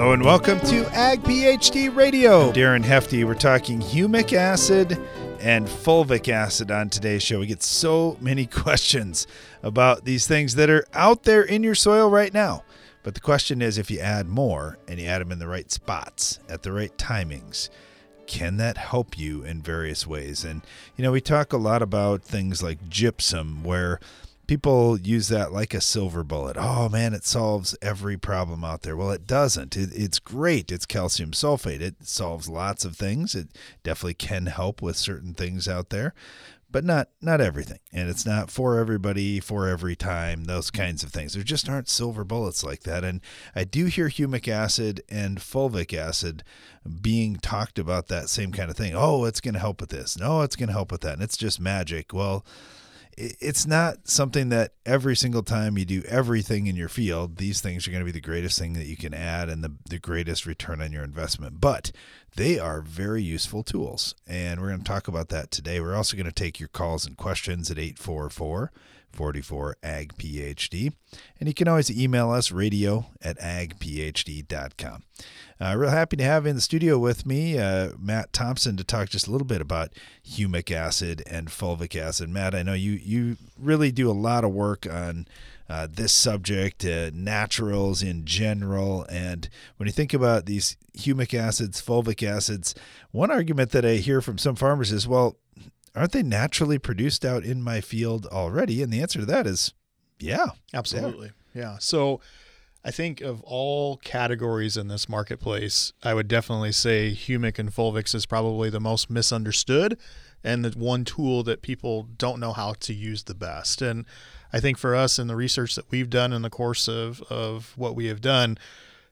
Hello and welcome to Ag PhD Radio. Darren Hefty. We're talking humic acid and fulvic acid on today's show. We get so many questions about these things that are out there in your soil right now. But the question is if you add more and you add them in the right spots at the right timings, can that help you in various ways? And, you know, we talk a lot about things like gypsum, where people use that like a silver bullet. Oh man, it solves every problem out there. Well, it doesn't. It, it's great. It's calcium sulfate. It solves lots of things. It definitely can help with certain things out there, but not not everything. And it's not for everybody for every time. Those kinds of things. There just aren't silver bullets like that. And I do hear humic acid and fulvic acid being talked about that same kind of thing. Oh, it's going to help with this. No, it's going to help with that. And it's just magic. Well it's not something that every single time you do everything in your field, these things are going to be the greatest thing that you can add and the, the greatest return on your investment. But they are very useful tools. And we're going to talk about that today. We're also going to take your calls and questions at 844 44 Ag PhD. And you can always email us radio at agphd.com. Uh, real happy to have in the studio with me uh, Matt Thompson to talk just a little bit about humic acid and fulvic acid. Matt, I know you you really do a lot of work on uh, this subject, uh, naturals in general, and when you think about these humic acids, fulvic acids, one argument that I hear from some farmers is, well, aren't they naturally produced out in my field already? And the answer to that is, yeah, absolutely, yeah. yeah. So I think of all categories in this marketplace, I would definitely say humic and fulvics is probably the most misunderstood and the one tool that people don't know how to use the best. And I think for us in the research that we've done in the course of, of what we have done,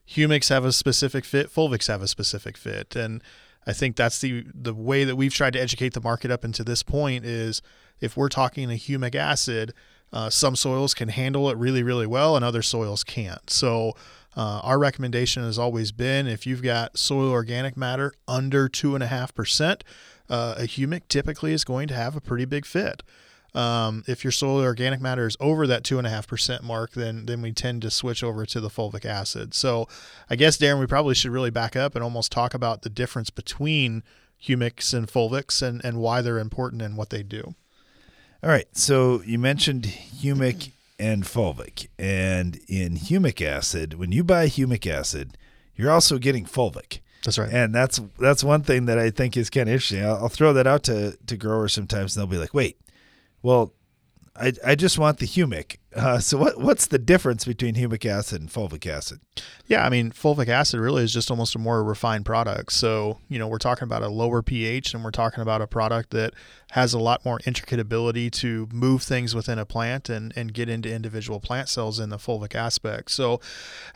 humics have a specific fit, fulvics have a specific fit. And I think that's the the way that we've tried to educate the market up until this point is if we're talking a humic acid, uh, some soils can handle it really, really well, and other soils can't. So, uh, our recommendation has always been if you've got soil organic matter under 2.5%, uh, a humic typically is going to have a pretty big fit. Um, if your soil organic matter is over that 2.5% mark, then, then we tend to switch over to the fulvic acid. So, I guess, Darren, we probably should really back up and almost talk about the difference between humics and fulvics and, and why they're important and what they do. All right. So you mentioned humic and fulvic. And in humic acid, when you buy humic acid, you're also getting fulvic. That's right. And that's that's one thing that I think is kind of interesting. I'll, I'll throw that out to, to growers sometimes, and they'll be like, wait, well, I, I just want the humic. Uh, so what what's the difference between humic acid and fulvic acid? Yeah, I mean fulvic acid really is just almost a more refined product. So you know we're talking about a lower pH, and we're talking about a product that has a lot more intricate ability to move things within a plant and and get into individual plant cells in the fulvic aspect. So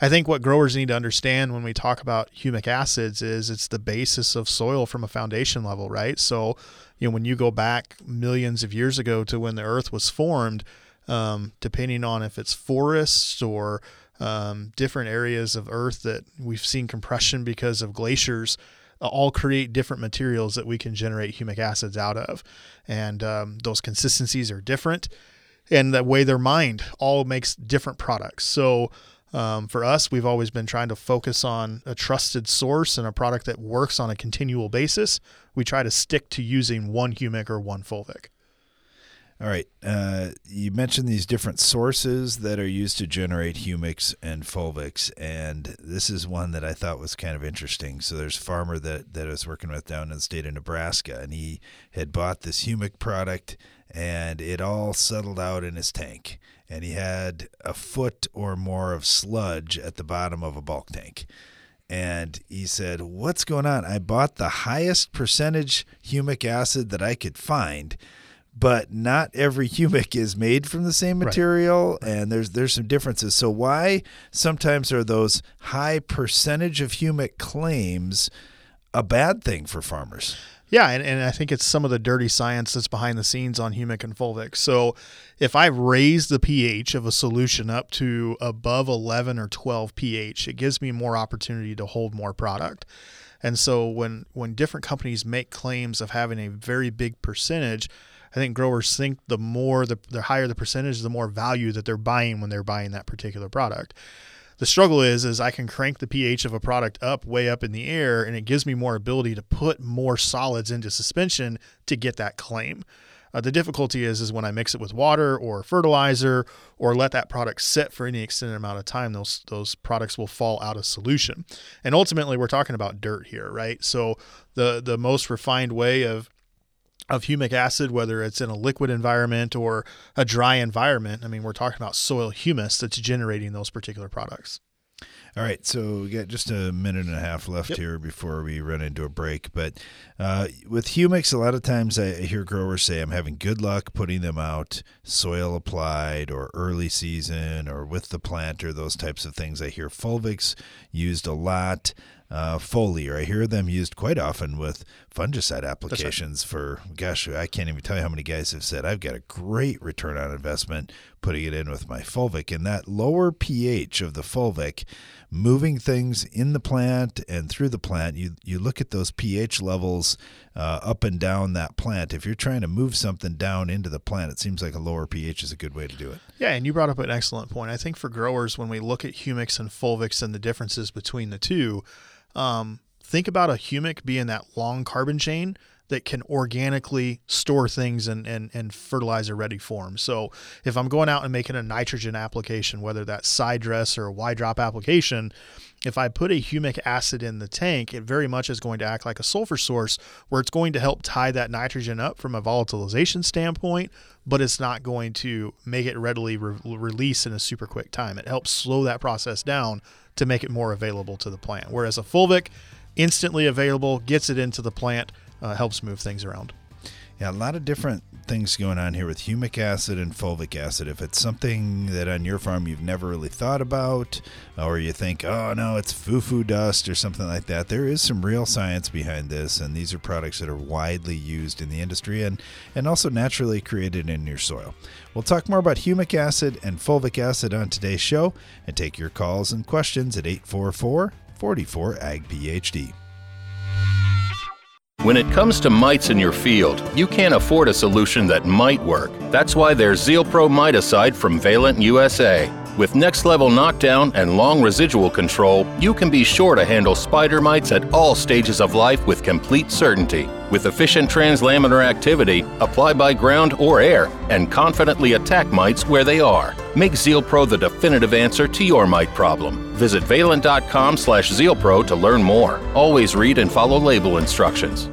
I think what growers need to understand when we talk about humic acids is it's the basis of soil from a foundation level, right? So you know when you go back millions of years ago to when the earth was formed um, depending on if it's forests or um, different areas of earth that we've seen compression because of glaciers all create different materials that we can generate humic acids out of. And um, those consistencies are different. And the way they're mined all makes different products. So um, for us, we've always been trying to focus on a trusted source and a product that works on a continual basis. We try to stick to using one humic or one fulvic. All right. Uh, you mentioned these different sources that are used to generate humics and fulvics, and this is one that I thought was kind of interesting. So there's a farmer that, that I was working with down in the state of Nebraska, and he had bought this humic product, and it all settled out in his tank and he had a foot or more of sludge at the bottom of a bulk tank. And he said, What's going on? I bought the highest percentage humic acid that I could find, but not every humic is made from the same material right. and there's there's some differences. So why sometimes are those high percentage of humic claims a bad thing for farmers? Yeah, and, and I think it's some of the dirty science that's behind the scenes on humic and fulvic. So if I raise the pH of a solution up to above 11 or 12 pH, it gives me more opportunity to hold more product. And so when when different companies make claims of having a very big percentage, I think growers think the more the, the higher the percentage, the more value that they're buying when they're buying that particular product. The struggle is is I can crank the pH of a product up way up in the air and it gives me more ability to put more solids into suspension to get that claim. Uh, the difficulty is is when I mix it with water or fertilizer or let that product sit for any extended amount of time, those those products will fall out of solution. And ultimately, we're talking about dirt here, right? So the the most refined way of of humic acid, whether it's in a liquid environment or a dry environment, I mean, we're talking about soil humus that's generating those particular products. All right, so we got just a minute and a half left yep. here before we run into a break. But uh, with humics, a lot of times I hear growers say I'm having good luck putting them out soil applied or early season or with the planter, those types of things. I hear fulvics used a lot uh, foliar. I hear them used quite often with fungicide applications right. for, gosh, I can't even tell you how many guys have said, I've got a great return on investment putting it in with my fulvic. And that lower pH of the fulvic, moving things in the plant and through the plant, you, you look at those pH levels uh, up and down that plant. If you're trying to move something down into the plant, it seems like a lower pH is a good way to do it. Yeah, and you brought up an excellent point. I think for growers, when we look at humics and fulvics and the differences between the two, um, think about a humic being that long carbon chain that can organically store things and and in fertilizer ready form. So if I'm going out and making a nitrogen application, whether that's side dress or a Y drop application, if I put a humic acid in the tank, it very much is going to act like a sulfur source where it's going to help tie that nitrogen up from a volatilization standpoint, but it's not going to make it readily re- release in a super quick time. It helps slow that process down to make it more available to the plant. Whereas a fulvic, instantly available, gets it into the plant, uh, helps move things around. Yeah, a lot of different things going on here with humic acid and fulvic acid. If it's something that on your farm you've never really thought about, or you think, oh no, it's foo foo dust or something like that, there is some real science behind this. And these are products that are widely used in the industry and, and also naturally created in your soil. We'll talk more about humic acid and fulvic acid on today's show and take your calls and questions at 844 44 Ag PhD. When it comes to mites in your field, you can't afford a solution that might work. That's why there's ZealPro Miticide from Valent USA. With next level knockdown and long residual control, you can be sure to handle spider mites at all stages of life with complete certainty. With efficient translaminar activity, apply by ground or air, and confidently attack mites where they are. Make ZealPro the definitive answer to your mite problem. Visit valent.com slash ZealPro to learn more. Always read and follow label instructions.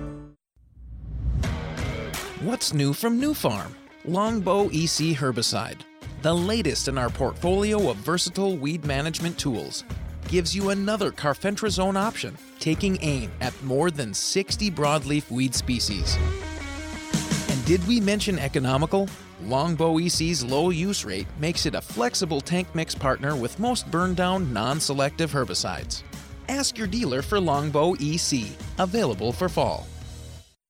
What's new from Nufarm? Longbow EC herbicide, the latest in our portfolio of versatile weed management tools, gives you another carfentrazone option, taking aim at more than 60 broadleaf weed species. And did we mention economical? Longbow EC's low use rate makes it a flexible tank mix partner with most burn down non selective herbicides. Ask your dealer for Longbow EC, available for fall.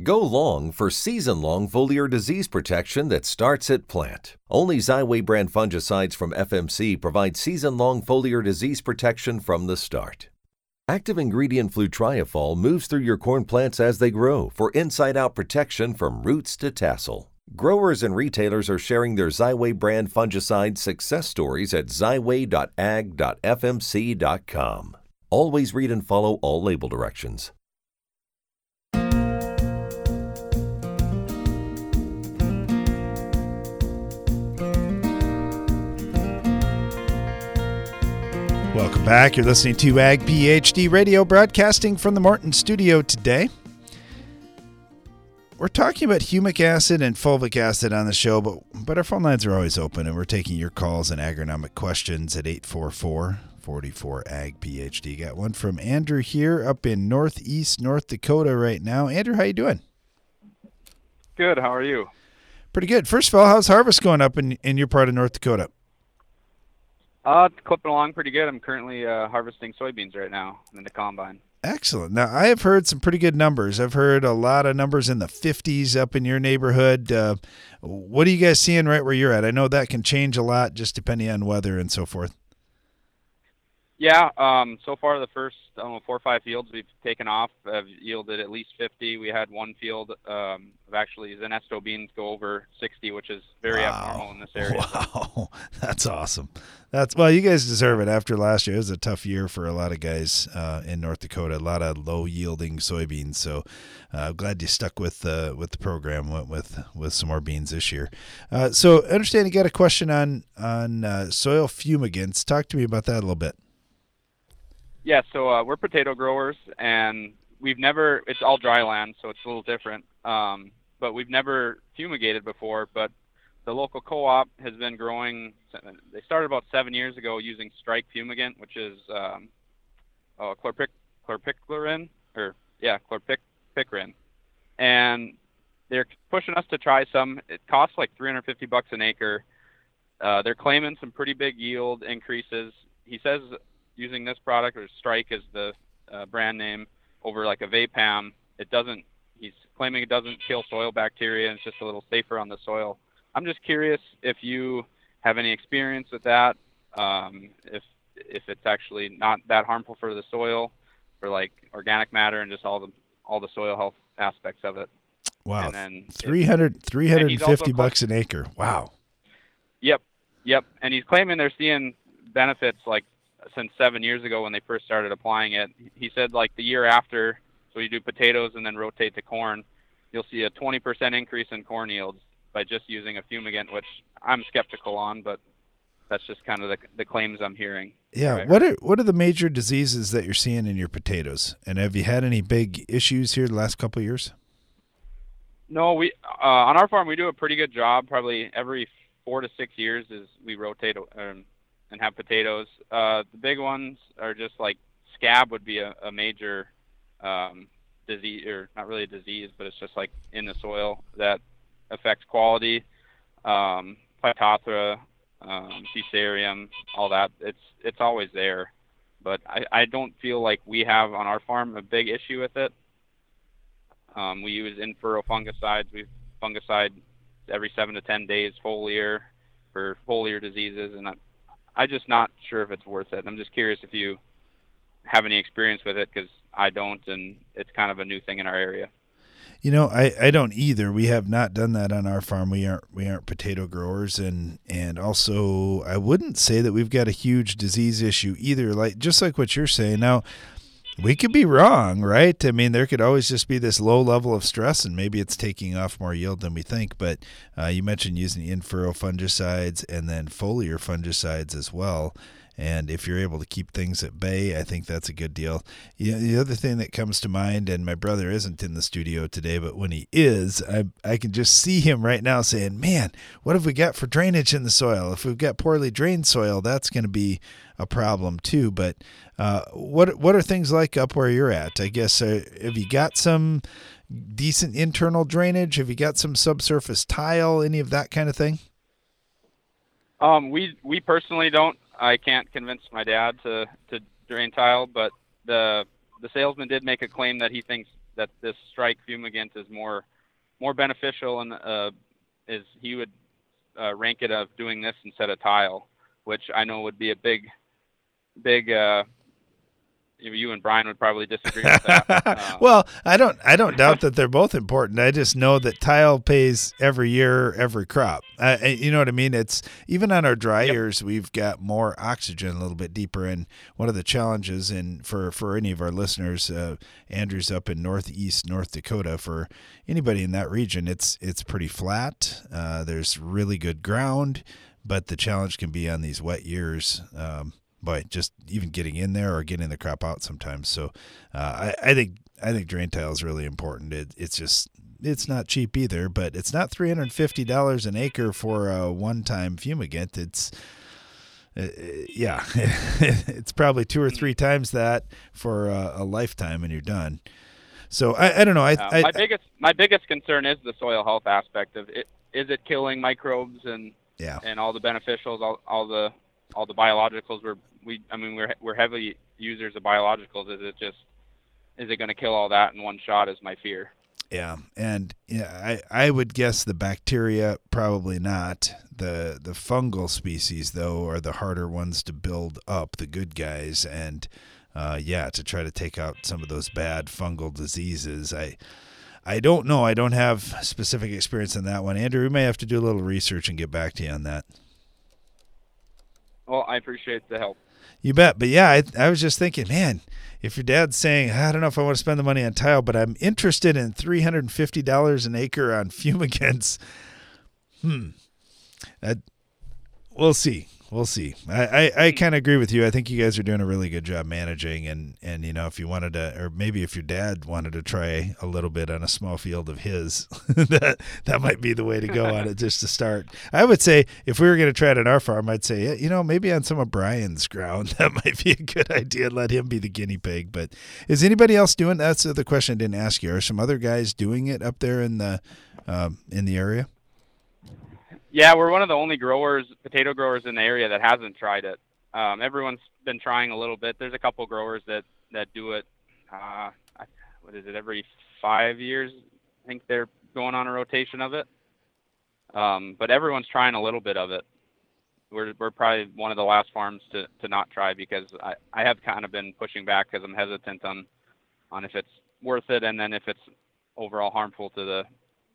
Go long for season long foliar disease protection that starts at plant. Only Xyway brand fungicides from FMC provide season long foliar disease protection from the start. Active ingredient flutriafol moves through your corn plants as they grow for inside out protection from roots to tassel. Growers and retailers are sharing their Xyway brand fungicide success stories at xyway.ag.fmc.com. Always read and follow all label directions. Welcome back. You're listening to Ag PhD Radio, broadcasting from the Morton studio today. We're talking about humic acid and fulvic acid on the show, but but our phone lines are always open, and we're taking your calls and agronomic questions at 844 44 Ag PhD. Got one from Andrew here up in northeast North Dakota right now. Andrew, how you doing? Good. How are you? Pretty good. First of all, how's harvest going up in in your part of North Dakota? Uh, it's clipping along pretty good. I'm currently uh, harvesting soybeans right now in the combine. Excellent. Now, I have heard some pretty good numbers. I've heard a lot of numbers in the 50s up in your neighborhood. Uh, what are you guys seeing right where you're at? I know that can change a lot just depending on weather and so forth. Yeah, um, so far the first I don't know, four or five fields we've taken off have yielded at least 50. We had one field um, of actually Zenesto beans go over 60, which is very Wow. abnormal in this area. Wow, that's awesome. That's well, you guys deserve it. After last year, it was a tough year for a lot of guys uh, in North Dakota. A lot of low yielding soybeans. So uh, I'm glad you stuck with uh, with the program. Went with with some more beans this year. Uh, so I understand you got a question on on uh, soil fumigants. Talk to me about that a little bit. Yeah, so uh, we're potato growers, and we've never. It's all dry land, so it's a little different. Um, but we've never fumigated before. But the local co-op has been growing. They started about seven years ago using Strike fumigant, which is um, oh, chlorpic, chlorpiclorin, or yeah, chlorpicrin, and they're pushing us to try some. It costs like 350 bucks an acre. Uh, they're claiming some pretty big yield increases. He says using this product or Strike is the uh, brand name over like a Vapam, it doesn't. He's claiming it doesn't kill soil bacteria and it's just a little safer on the soil. I'm just curious if you have any experience with that. Um, if if it's actually not that harmful for the soil, for like organic matter and just all the all the soil health aspects of it. Wow, And then it- 350 also bucks an acre. Wow. Yep, yep. And he's claiming they're seeing benefits like since seven years ago when they first started applying it. He said like the year after, so you do potatoes and then rotate to corn, you'll see a 20% increase in corn yields by just using a fumigant, which I'm skeptical on, but that's just kind of the, the claims I'm hearing. Yeah. Right. What are what are the major diseases that you're seeing in your potatoes? And have you had any big issues here the last couple of years? No, we uh, on our farm we do a pretty good job. Probably every four to six years is we rotate um, and have potatoes. Uh, the big ones are just like scab would be a, a major um, disease, or not really a disease, but it's just like in the soil that affects quality. Um, Phytophthora, um, Fusarium, all that. It's it's always there, but I, I don't feel like we have on our farm a big issue with it. Um, we use in-furrow fungicides. We fungicide every seven to ten days foliar for foliar diseases, and I'm just not sure if it's worth it. I'm just curious if you have any experience with it because I don't, and it's kind of a new thing in our area. You know, I, I don't either. We have not done that on our farm. We aren't we aren't potato growers and and also I wouldn't say that we've got a huge disease issue either. Like just like what you're saying. Now, we could be wrong, right? I mean, there could always just be this low level of stress, and maybe it's taking off more yield than we think. But uh, you mentioned using in-furrow fungicides and then foliar fungicides as well. And if you're able to keep things at bay, I think that's a good deal. You know, the other thing that comes to mind, and my brother isn't in the studio today, but when he is, I, I can just see him right now saying, Man, what have we got for drainage in the soil? If we've got poorly drained soil, that's going to be a problem too. But uh, what what are things like up where you're at? I guess uh, have you got some decent internal drainage? Have you got some subsurface tile? Any of that kind of thing? Um, we we personally don't. I can't convince my dad to to drain tile, but the the salesman did make a claim that he thinks that this strike fumigant is more more beneficial and uh, is he would uh, rank it of doing this instead of tile, which I know would be a big big. Uh, you and Brian would probably disagree with that. Uh, well, I don't I don't doubt that they're both important. I just know that tile pays every year every crop. Uh, you know what I mean? It's even on our dry Yep. years we've got more oxygen a little bit deeper and one of the challenges and for for any of our listeners uh, Andrew's up in northeast North Dakota for anybody in that region it's it's pretty flat. Uh, there's really good ground, but the challenge can be on these wet years. Um, by just even getting in there or getting the crop out sometimes. So uh, I, I think I think drain tile is really important. It, it's just it's not cheap either, but it's not three hundred fifty dollars an acre for a one-time fumigant. It's uh, yeah, it's probably two or three times that for a, a lifetime, and you're done. So I, I don't know. I, Uh, I my biggest my biggest concern is the soil health aspect of it. Is it killing microbes and yeah and all the beneficials, all, all the all the biologicals we're we I mean we're we're heavy users of biologicals. Is it just is it going to kill all that in one shot? Is my fear. Yeah, and yeah, I, I would guess the bacteria probably not. The the fungal species though are the harder ones to build up, the good guys, and uh, yeah, to try to take out some of those bad fungal diseases. I I don't know. I don't have specific experience in that one. Andrew, we may have to do a little research and get back to you on that. Well, I appreciate the help. You bet. But yeah, I, I was just thinking, man, if your dad's saying, I don't know if I want to spend the money on tile, but I'm interested in $350 an acre on fumigants, hmm, that, we'll see we'll see. I, I, I kind of agree with you. I think you guys are doing a really good job managing, and and you know if you wanted to, or maybe if your dad wanted to try a little bit on a small field of his, that that might be the way to go on it just to start. I would say if we were going to try it on our farm, I'd say you know maybe on some of Brian's ground that might be a good idea. Let him be the guinea pig. But is anybody else doing? That's the question I didn't ask you. Are some other guys doing it up there in the um, in the area? Yeah, we're one of the only growers, potato growers in the area that hasn't tried it. Um, everyone's been trying a little bit. There's a couple growers that that do it. Uh, what is it? Every five years, I think they're going on a rotation of it. Um, but everyone's trying a little bit of it. We're we're probably one of the last farms to to not try because I I have kind of been pushing back because I'm hesitant on on if it's worth it and then if it's overall harmful to the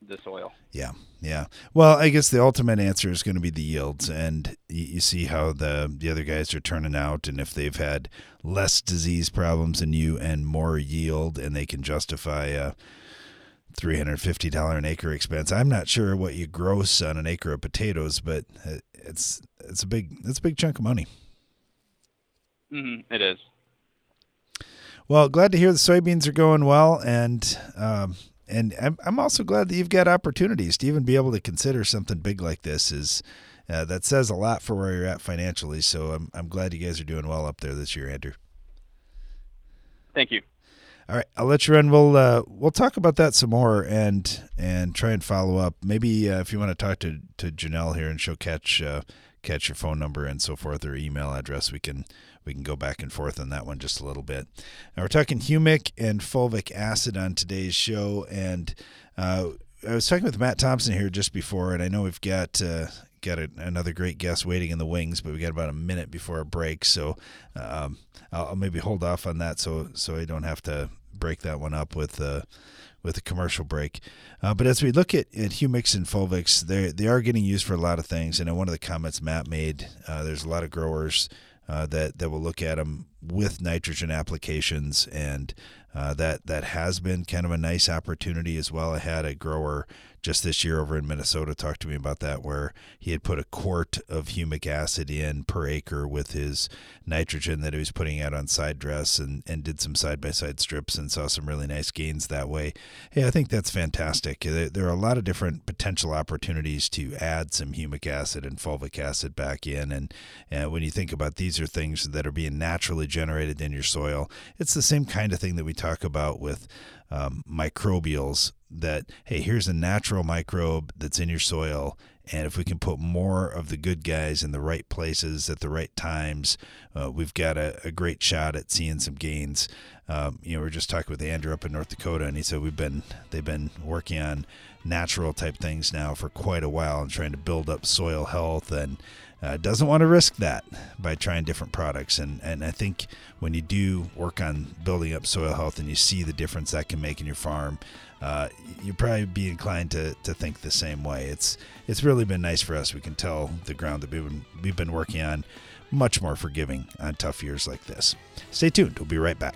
the soil. Yeah, yeah. Well, I guess the ultimate answer is going to be the yields, and you, you, see how the the other guys are turning out, and if they've had less disease problems than you and more yield, and they can justify a three hundred fifty dollar an acre expense. I'm not sure what you gross on an acre of potatoes, but it's it's a big it's a big chunk of money. Mm-hmm, it is. Well, glad to hear the soybeans are going well, and um, and I'm, I'm also glad that you've got opportunities to even be able to consider something big like this is uh, that says a lot for where you're at financially. So I'm, I'm glad you guys are doing well up there this year, Andrew. Thank you. All right, I'll let you run. We'll uh, we'll talk about that some more and and try and follow up. Maybe uh, if you want to talk to to Janelle here and she'll catch uh, catch your phone number and so forth or email address, we can we can go back and forth on that one just a little bit. Now we're talking humic and fulvic acid on today's show, and uh, I was talking with Matt Thompson here just before, and I know we've got uh, got a, another great guest waiting in the wings, but we got about a minute before a break, so um, I'll, I'll, maybe hold off on that so so I don't have to break that one up with. Uh, with a commercial break. Uh, but as we look at, at humics and fulvics, they they are getting used for a lot of things. And in one of the comments Matt made, uh, there's a lot of growers uh, that that will look at them with nitrogen applications, and uh, that that has been kind of a nice opportunity as well. I had a grower just this year over in Minnesota talked to me about that, where he had put a quart of humic acid in per acre with his nitrogen that he was putting out on side dress and, and did some side by side strips and saw some really nice gains that way. Hey, I think that's fantastic. There, are a lot of different potential opportunities to add some humic acid and fulvic acid back in. And, and when you think about these are things that are being naturally generated in your soil, it's the same kind of thing that we talk about with um, microbials that hey here's a natural microbe that's in your soil and if we can put more of the good guys in the right places at the right times uh, we've got a, a, great shot at seeing some gains um, you know we are just talking with andrew up in north dakota and he said we've been they've been working on natural type things now for quite a while and trying to build up soil health and uh, doesn't want to risk that by trying different products. And, and I think when you do work on building up soil health and you see the difference that can make in your farm, uh, you probably be inclined to, to think the same way. It's it's really been nice for us. We can tell the ground that we've been, we've been working on much more forgiving on tough years like this. Stay tuned. We'll be right back.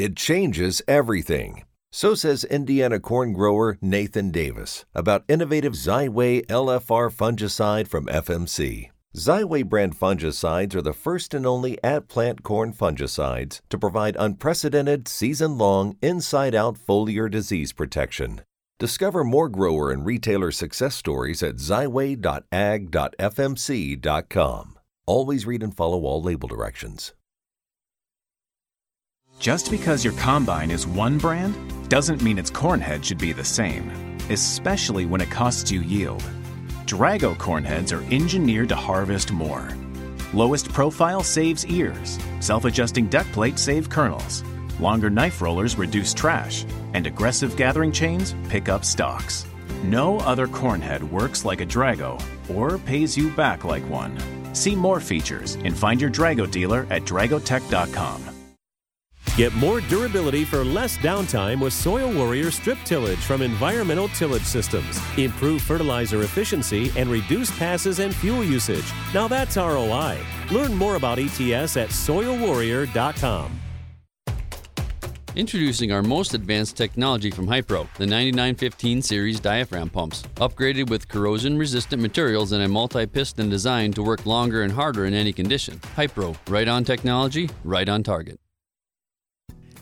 It changes everything. So says Indiana corn grower Nathan Davis about innovative Xyway LFR fungicide from FMC. Xyway brand fungicides are the first and only at plant corn fungicides to provide unprecedented season long inside out foliar disease protection. Discover more grower and retailer success stories at xyway.ag.fmc.com. Always read and follow all label directions. Just because your combine is one brand doesn't mean its cornhead should be the same, especially when it costs you yield. Drago cornheads are engineered to harvest more. Lowest profile saves ears, self adjusting deck plates save kernels, longer knife rollers reduce trash, and aggressive gathering chains pick up stalks. No other cornhead works like a Drago or pays you back like one. See more features and find your Drago dealer at dragotech.com. Get more durability for less downtime with Soil Warrior strip tillage from Environmental Tillage Systems. Improve fertilizer efficiency and reduce passes and fuel usage. Now that's ROI. Learn more about ETS at soilwarrior.com. Introducing our most advanced technology from Hypro, the 9915 series diaphragm pumps, upgraded with corrosion resistant materials and a multi piston design to work longer and harder in any condition. Hypro, right on technology, right on target.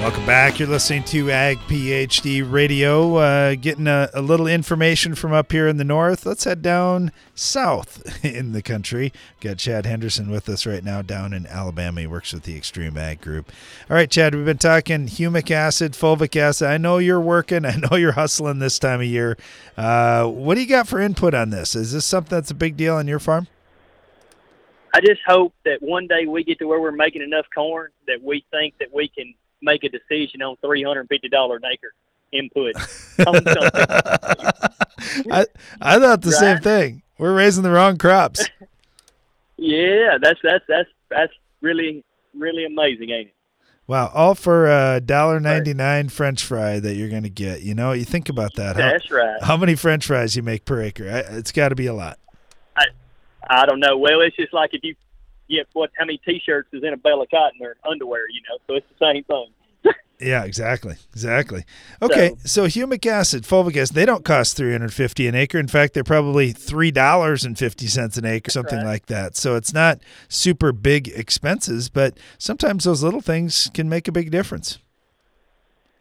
Welcome back. You're listening to Ag PhD Radio. Uh, getting a, a, little information from up here in the north. Let's head down south in the country. Got Chad Henderson with us right now down in Alabama. He works with the XtremeAg Group. All right, Chad, we've been talking humic acid, fulvic acid. I know you're working. I know you're hustling this time of year. Uh, what do you got for input on this? Is this something that's a big deal on your farm? I just hope that one day we get to where we're making enough corn that we think that we can make a decision on three hundred and fifty dollar an acre input. I I thought the right? same thing. We're raising the wrong crops. yeah, that's that's that's that's really really amazing, ain't it? Wow, all for uh, a dollar ninety nine French fry that you're going to get. You know, you think about that. That's how, right. How many French fries you make per acre? It's got to be a lot. I I don't know. Well, it's just like if you yeah, what how many T-shirts is in a bale of cotton or underwear? You know, so it's the same thing. yeah, exactly, exactly. Okay, so, so, humic acid, fulvic acid, they don't cost three hundred fifty an acre. In fact, they're probably three dollars and fifty cents an acre, something right. like that. So it's not super big expenses, but sometimes those little things can make a big difference.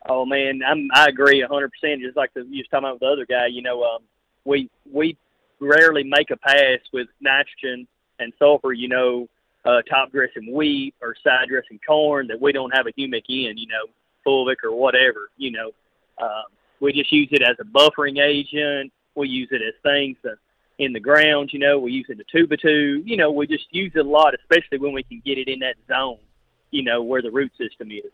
Oh man, I'm, I agree hundred percent. Just like the, you was talking about with the other guy, you know, um, we we rarely make a pass with nitrogen and sulfur. You know, uh, top dressing wheat or side dressing corn that we don't have a humic in, you know, fulvic or whatever, you know. Uh, we just use it as a buffering agent. We use it as things that in the ground, you know, we use it the tuba you know, we just use it a lot, especially when we can get it in that zone, you know, where the root system is.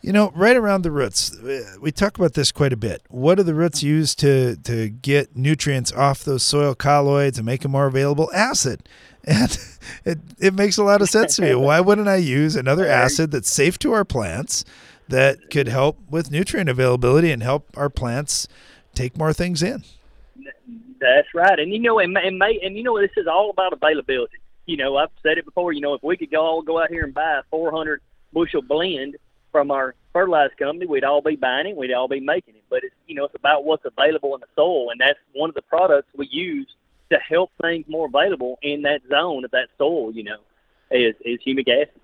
You know, right around the roots, we talk about this quite a bit. What do the roots use to to get nutrients off those soil colloids and make them more available? Acid. And it, it makes a lot of sense to me. Why wouldn't I use another acid that's safe to our plants that could help with nutrient availability and help our plants take more things in? That's right. And you know, and, and, may, and you know, this is all about availability. You know, I've said it before. You know, if we could go all go out here and buy a 400 bushel blend from our fertilizer company, we'd all be buying it. We'd all be making it. But it's you know, it's about what's available in the soil, and that's one of the products we use to help things more available in that zone of that soil. You know, is is humic acid.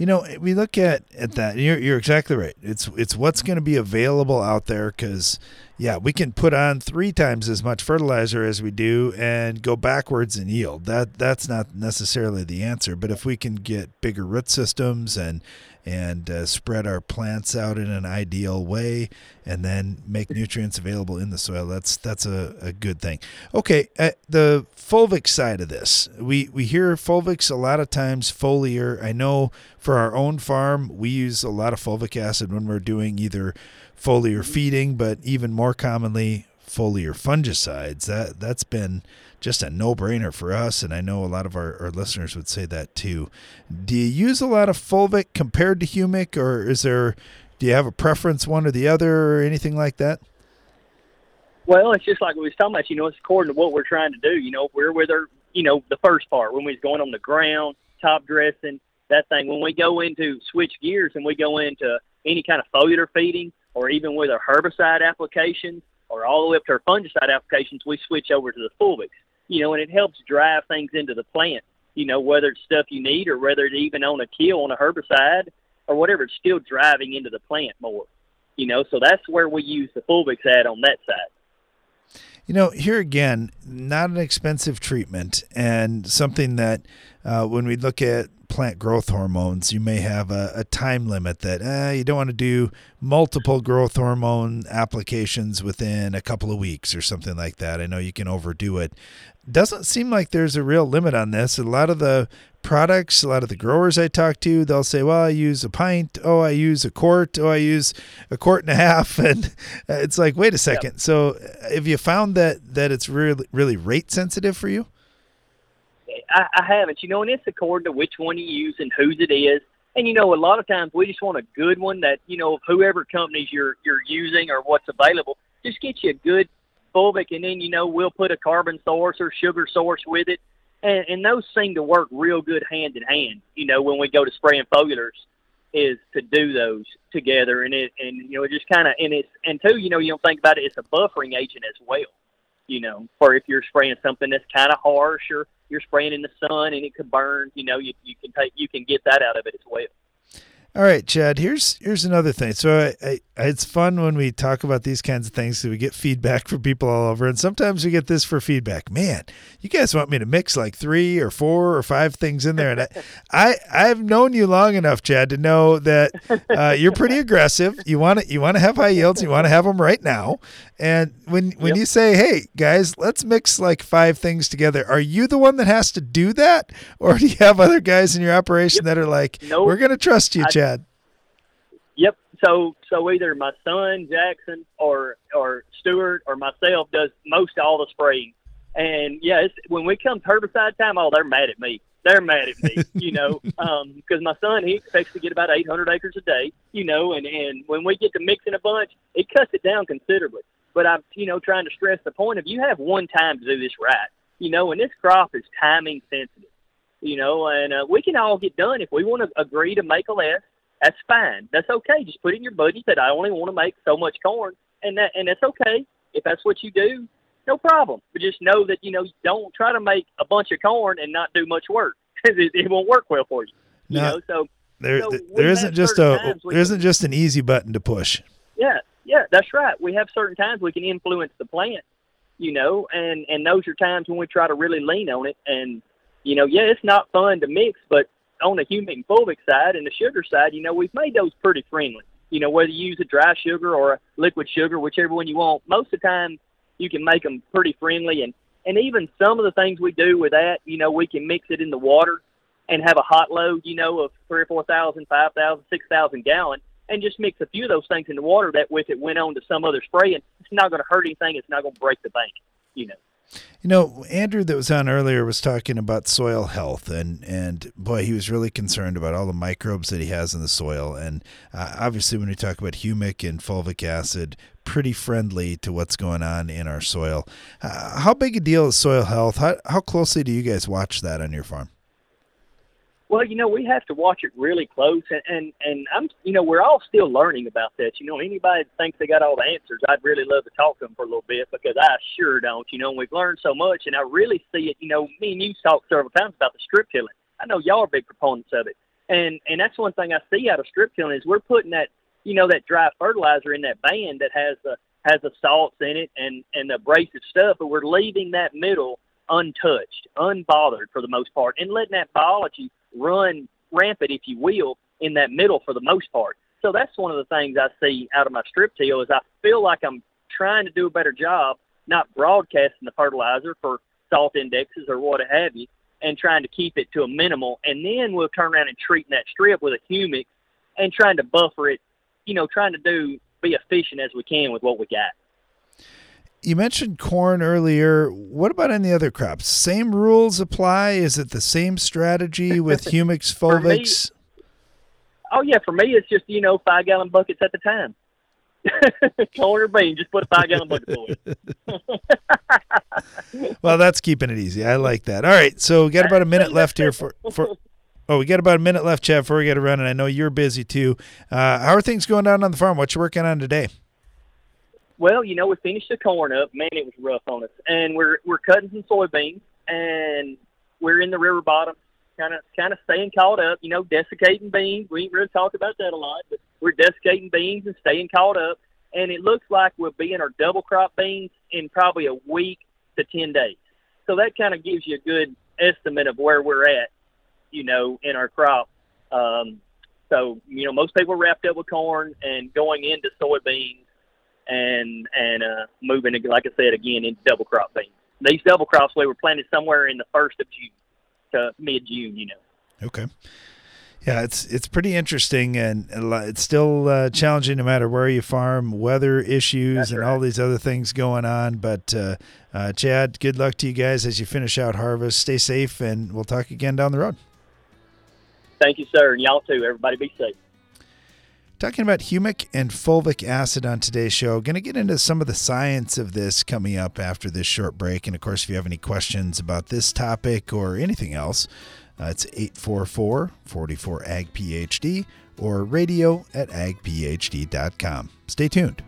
You know, we look at, at that. You're, you're exactly right. It's it's what's going to be available out there because, yeah, we can put on three times as much fertilizer as we do and go backwards in yield. That that's not necessarily the answer. But if we can get bigger root systems and and uh, spread our plants out in an ideal way and then make nutrients available in the soil. That's that's a, a good thing. Okay uh, the fulvic side of this. We we hear fulvics a lot of times foliar. I know for our own farm we use a lot of fulvic acid when we're doing either foliar feeding but even more commonly foliar fungicides. That that's been just a no-brainer for us and i know a lot of our, our listeners would say that too. Do you use a lot of fulvic compared to humic or is there do you have a preference one or the other or anything like that? Well it's just like we was talking about you know it's according to what we're trying to do. You know we're with our you know the first part when we was going on the ground top dressing that thing. When we go into switch gears and we go into any kind of foliar feeding or even with our herbicide applications or all the way up to our fungicide applications, we switch over to the fulvics you know, and it helps drive things into the plant. You know, whether it's stuff you need or whether it's even on a kill on a herbicide or whatever, it's still driving into the plant more. You know, so that's where we use the fulvics at on that side. You know, here again, not an expensive treatment and something that uh, when we look at plant growth hormones, you may have a, a time limit that eh, you don't want to do multiple growth hormone applications within a couple of weeks or something like that. I know you can overdo it. Doesn't seem like there's a real limit on this. A lot of the products, a lot of the growers I talk to, they'll say, "Well, I use a pint. Oh, I use a quart. Oh, I use a quart and a half." And it's like, wait a second. Yep. So, have you found that that it's really really rate sensitive for you? I, I haven't. You know, and it's according to which one you use and whose it is. And you know, a lot of times we just want a good one that you know, whoever companies you're you're using or what's available, just get you a good fulvic, and then you know we'll put a carbon source or sugar source with it, and, and those seem to work real good hand in hand. You know, when we go to spraying foliars, is to do those together, and it and you know it just kind of and it's and two, you know, you don't think about it, it's a buffering agent as well you know, or if you're spraying something that's kind of harsh or you're spraying in the sun and it could burn, you know, you, you can take, you can get that out of it as well. All right, Chad. Here's here's another thing. So I, I, it's fun when we talk about these kinds of things. So we get feedback from people all over, and sometimes we get this for feedback. Man, you guys want me to mix like three or four or five things in there, and I, I I've known you long enough, Chad, to know that uh, you're pretty aggressive. You want to you want to have high yields. You want to have them right now. And when when yep. you say, "Hey guys, let's mix like five things together," are you the one that has to do that, or do you have other guys in your operation yep. that are like, nope. "We're going to trust you, Chad"? Chad? Yep. So so either my son Jackson or or Stewart or myself does most all the spraying. And yeah, it's, when we come herbicide time, oh, they're mad at me. They're mad at me, you know, because um, my son he expects to get about 800 acres a day, you know, and and when we get to mixing a bunch, it cuts it down considerably. But I'm, you know, trying to stress the point of you have one time to do this right, you know, and this crop is timing sensitive, you know, and uh, we can all get done if we want to agree to make a less that's fine. That's okay. Just put in your budget that I only want to make so much corn, and that and that's okay if that's what you do. No problem. But just know that you know don't try to make a bunch of corn and not do much work because it, it won't work well for you. You know, so there so there isn't just a there isn't just an easy button to push. Yeah, yeah, that's right. We have certain times we can influence the plant, you know, and and those are times when we try to really lean on it. And you know, yeah, it's not fun to mix, but on the humic and fulvic side and the sugar side, you know, we've made those pretty friendly. You know, whether you use a dry sugar or a liquid sugar, whichever one you want, most of the time you can make them pretty friendly. And, and even some of the things we do with that, you know, we can mix it in the water and have a hot load, you know, of three or four thousand, five thousand, six thousand gallon, and just mix a few of those things in the water. That if it went on to some other spray, and it's not going to hurt anything. It's not going to break the bank, you know. You know, Andrew that was on earlier was talking about soil health, and and boy, he was really concerned about all the microbes that he has in the soil. And uh, obviously, when we talk about humic and fulvic acid, pretty friendly to what's going on in our soil. Uh, how big a deal is soil health? How how closely do you guys watch that on your farm? Well, you know, we have to watch it really close, and and, and I'm, you know, we're all still learning about this. You know, anybody thinks they got all the answers, I'd really love to talk to them for a little bit because I sure don't. You know, and we've learned so much, and I really see it. You know, me and you talked several times about the strip tilling. I know y'all are big proponents of it, and and that's one thing I see out of strip tilling is we're putting that, you know, that dry fertilizer in that band that has the has the salts in it and and the abrasive stuff, but we're leaving that middle untouched, unbothered for the most part, and letting that biology run rampant, if you will, in that middle for the most part. So that's one of the things I see out of my strip till is I feel like I'm trying to do a better job, not broadcasting the fertilizer for salt indexes or what have you, and trying to keep it to a minimal. And then we'll turn around and treating that strip with a humic and trying to buffer it, you know, trying to do be efficient as we can with what we got. You mentioned corn earlier. What about any other crops? Same rules apply? Is it the same strategy with humics, fulvics? oh yeah, for me it's just you know five gallon buckets at the time. corn or bean, just put a five gallon bucket for well, that's keeping it easy. I like that. All right, so we got about a minute left here for for. Oh, we got about a minute left, Chad, before we get to run, and I know you're busy too. Uh, how are things going down on the farm? What you working on today? Well, you know, we finished the corn up. Man, it was rough on us, and we're we're cutting some soybeans, and we're in the river bottom, kind of kind of staying caught up. You know, desiccating beans. We ain't really talked about that a lot, but we're desiccating beans and staying caught up. And it looks like we'll be in our double crop beans in probably a week to ten days. So that kind of gives you a good estimate of where we're at, you know, in our crop. Um, so you know, most people wrapped up with corn and going into soybeans and and uh, moving, like I said again, into double crop beans. These double crops we were planted somewhere in the first of June to mid June. You know. Okay. Yeah, it's it's pretty interesting, and it's still uh, challenging no matter where you farm. Weather issues That's and right. all these other things going on. But uh, uh, Chad, good luck to you guys as you finish out harvest. Stay safe, and we'll talk again down the road. Thank you, sir, and y'all too. Everybody, be safe. Talking about humic and fulvic acid on today's show. Going to get into some of the science of this coming up after this short break. And of course, if you have any questions about this topic or anything else, uh, it's 844 44 AG PhD or radio at agphd.com. Stay tuned.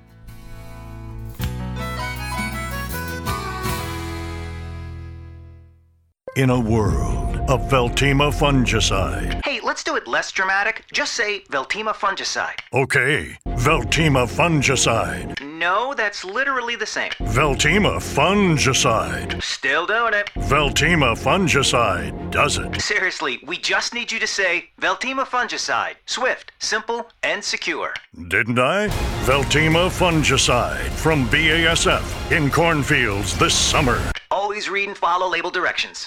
In a world of Veltima fungicide. Hey, let's do it less dramatic. Just say Veltima fungicide. Okay, Veltima fungicide. No, that's literally the same. Veltima fungicide. Still doing it. Veltima fungicide does it. Seriously, we just need you to say Veltima fungicide. Swift, simple, and secure. Didn't I? Veltima fungicide from BASF in cornfields this summer. Always read and follow label directions.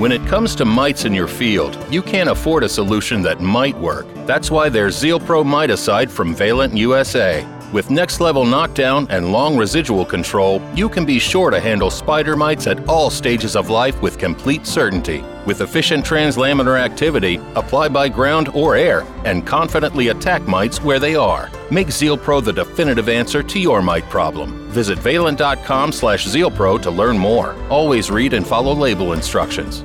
When it comes to mites in your field, you can't afford a solution that might work. That's why there's ZealPro Miticide from Valent USA. With next level knockdown and long residual control, you can be sure to handle spider mites at all stages of life with complete certainty. With efficient translaminar activity, apply by ground or air, and confidently attack mites where they are. Make ZealPro the definitive answer to your mite problem. Visit valent.com slash ZealPro to learn more. Always read and follow label instructions.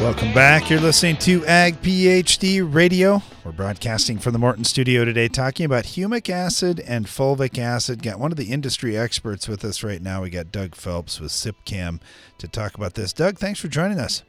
Welcome back. You're listening to Ag PhD Radio. We're broadcasting from the Morton studio today, talking about humic acid and fulvic acid. Got one of the industry experts with us right now. We got Doug Phelps with SIPCAM to talk about this. Doug, thanks for joining us.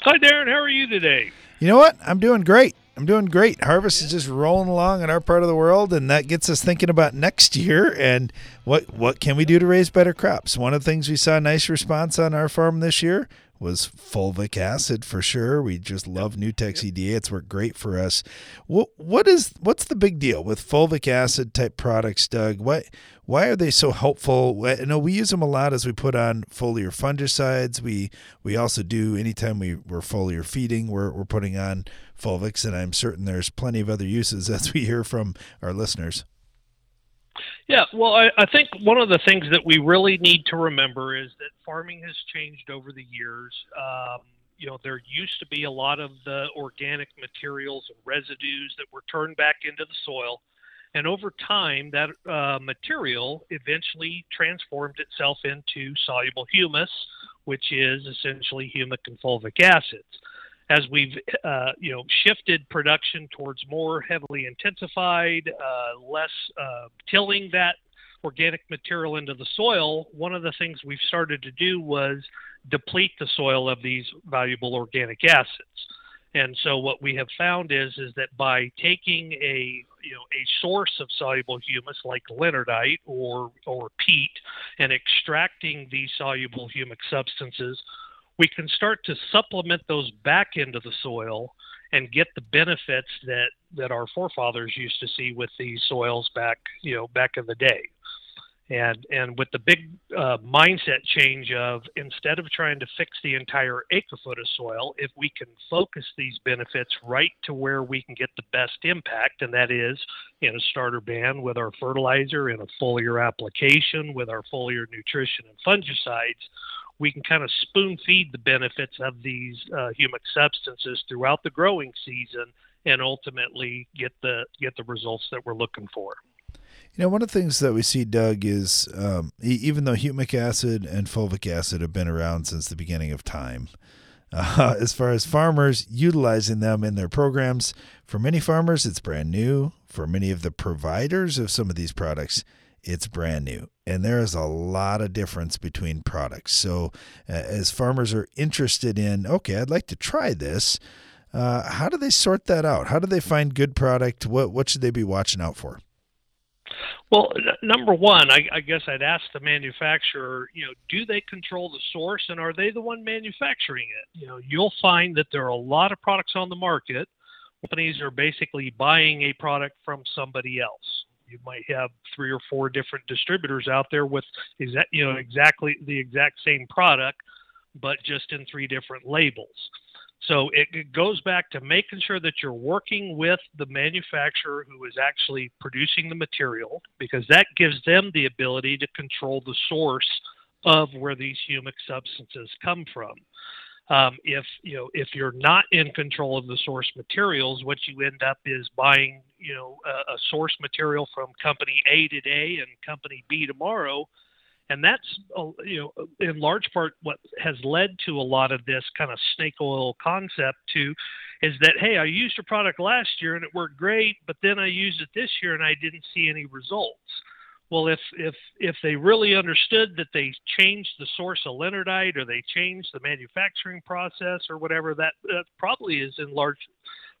Hi, Darren. How are you today? You know what? I'm doing great. I'm doing great. Harvest is just rolling along in our part of the world, and that gets us thinking about next year and what what can we do to raise better crops. One of the things we saw a nice response on our farm this year was fulvic acid for sure. We just love Nutex EDA. It's worked great for us. What what is what's the big deal with fulvic acid type products, Doug? Why why are they so helpful? I know we use them a lot as we put on foliar fungicides. We we also do anytime we we're foliar feeding, we're we're putting on fulvics, and I'm certain there's plenty of other uses as we hear from our listeners. Yeah, well, I, I think one of the things that we really need to remember is that farming has changed over the years. Um, you know, there used to be a lot of the organic materials and residues that were turned back into the soil. And over time, that uh, material eventually transformed itself into soluble humus, which is essentially humic and fulvic acids as we've uh, you know shifted production towards more heavily intensified, uh, less uh, tilling that organic material into the soil, one of the things we've started to do was deplete the soil of these valuable organic acids. And so what we have found is is that by taking a you know a source of soluble humus like leonardite or or peat and extracting these soluble humic substances, we can start to supplement those back into the soil and get the benefits that that our forefathers used to see with these soils back you know back in the day. And and with the big uh, mindset change of instead of trying to fix the entire acre foot of soil if we can focus these benefits right to where we can get the best impact and that is in a starter band with our fertilizer in a foliar application with our foliar nutrition and fungicides we can kind of spoon feed the benefits of these uh, humic substances throughout the growing season and ultimately get the get the results that we're looking for. You know, one of the things that we see, Doug, is um, even though humic acid and fulvic acid have been around since the beginning of time, uh, as far as farmers utilizing them in their programs, for many farmers, it's brand new. For many of the providers of some of these products, it's brand new. And there is a lot of difference between products. So uh, as farmers are interested in okay i'd like to try this uh, how do they sort that out? How do they find good product? What what should they be watching out for? Well, number one, I, I, guess I'd ask the manufacturer, you know, do they control the source and are they the one manufacturing it? You know, you'll find that there are a lot of products on the market. Companies are basically buying a product from somebody else you might have three or four different distributors out there with you know exactly the exact same product but just in three different labels. So it, it goes back to making sure that you're working with the manufacturer who is actually producing the material because that gives them the ability to control the source of where these humic substances come from um, if you know if you're not in control of the source materials, what you end up is buying you know a, a source material from company A today and company B tomorrow, and that's uh, you know in large part what has led to a lot of this kind of snake oil concept to is that hey I used a product last year and it worked great, but then I used it this year and I didn't see any results well, if if if they really understood that they changed the source of Leonardite or they changed the manufacturing process or whatever, that, that probably is in large